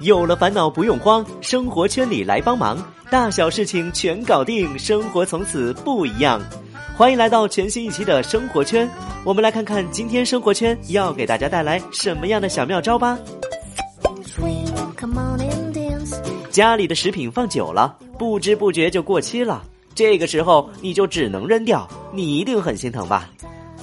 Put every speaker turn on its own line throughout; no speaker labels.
有了烦恼不用慌，生活圈里来帮忙，大小事情全搞定，生活从此不一样。欢迎来到全新一期的生活圈，我们来看看今天生活圈要给大家带来什么样的小妙招吧。家里的食品放久了，不知不觉就过期了，这个时候你就只能扔掉，你一定很心疼吧？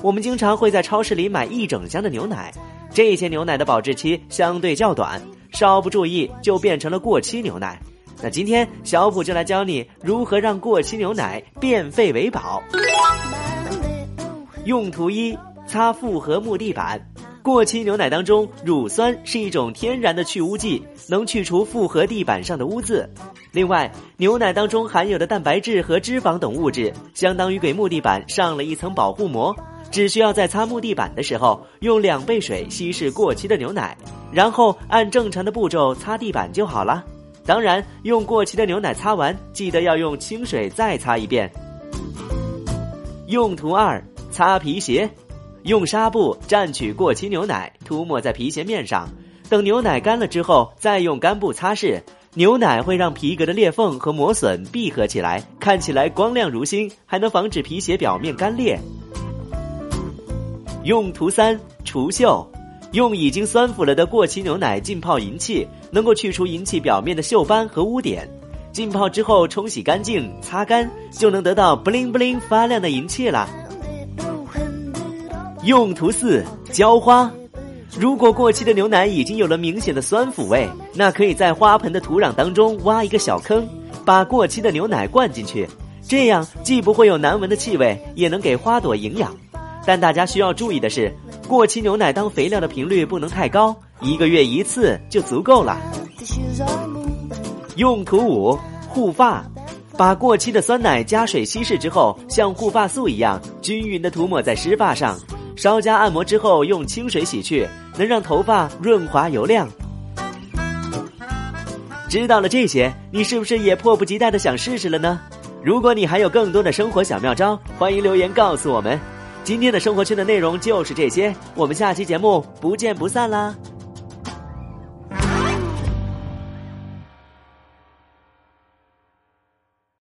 我们经常会在超市里买一整箱的牛奶，这些牛奶的保质期相对较短。稍不注意就变成了过期牛奶，那今天小普就来教你如何让过期牛奶变废为宝。用途一：擦复合木地板。过期牛奶当中，乳酸是一种天然的去污剂，能去除复合地板上的污渍。另外，牛奶当中含有的蛋白质和脂肪等物质，相当于给木地板上了一层保护膜。只需要在擦木地板的时候，用两倍水稀释过期的牛奶。然后按正常的步骤擦地板就好了。当然，用过期的牛奶擦完，记得要用清水再擦一遍。用途二：擦皮鞋。用纱布蘸取过期牛奶，涂抹在皮鞋面上。等牛奶干了之后，再用干布擦拭。牛奶会让皮革的裂缝和磨损闭合起来，看起来光亮如新，还能防止皮鞋表面干裂。用途三：除锈。用已经酸腐了的过期牛奶浸泡银器，能够去除银器表面的锈斑和污点。浸泡之后冲洗干净，擦干，就能得到布灵布灵发亮的银器了。用途四：浇花。如果过期的牛奶已经有了明显的酸腐味，那可以在花盆的土壤当中挖一个小坑，把过期的牛奶灌进去，这样既不会有难闻的气味，也能给花朵营养。但大家需要注意的是。过期牛奶当肥料的频率不能太高，一个月一次就足够了。用途五：护发。把过期的酸奶加水稀释之后，像护发素一样均匀的涂抹在湿发上，稍加按摩之后用清水洗去，能让头发润滑油亮。知道了这些，你是不是也迫不及待的想试试了呢？如果你还有更多的生活小妙招，欢迎留言告诉我们。今天的生活圈的内容就是这些，我们下期节目不见不散啦！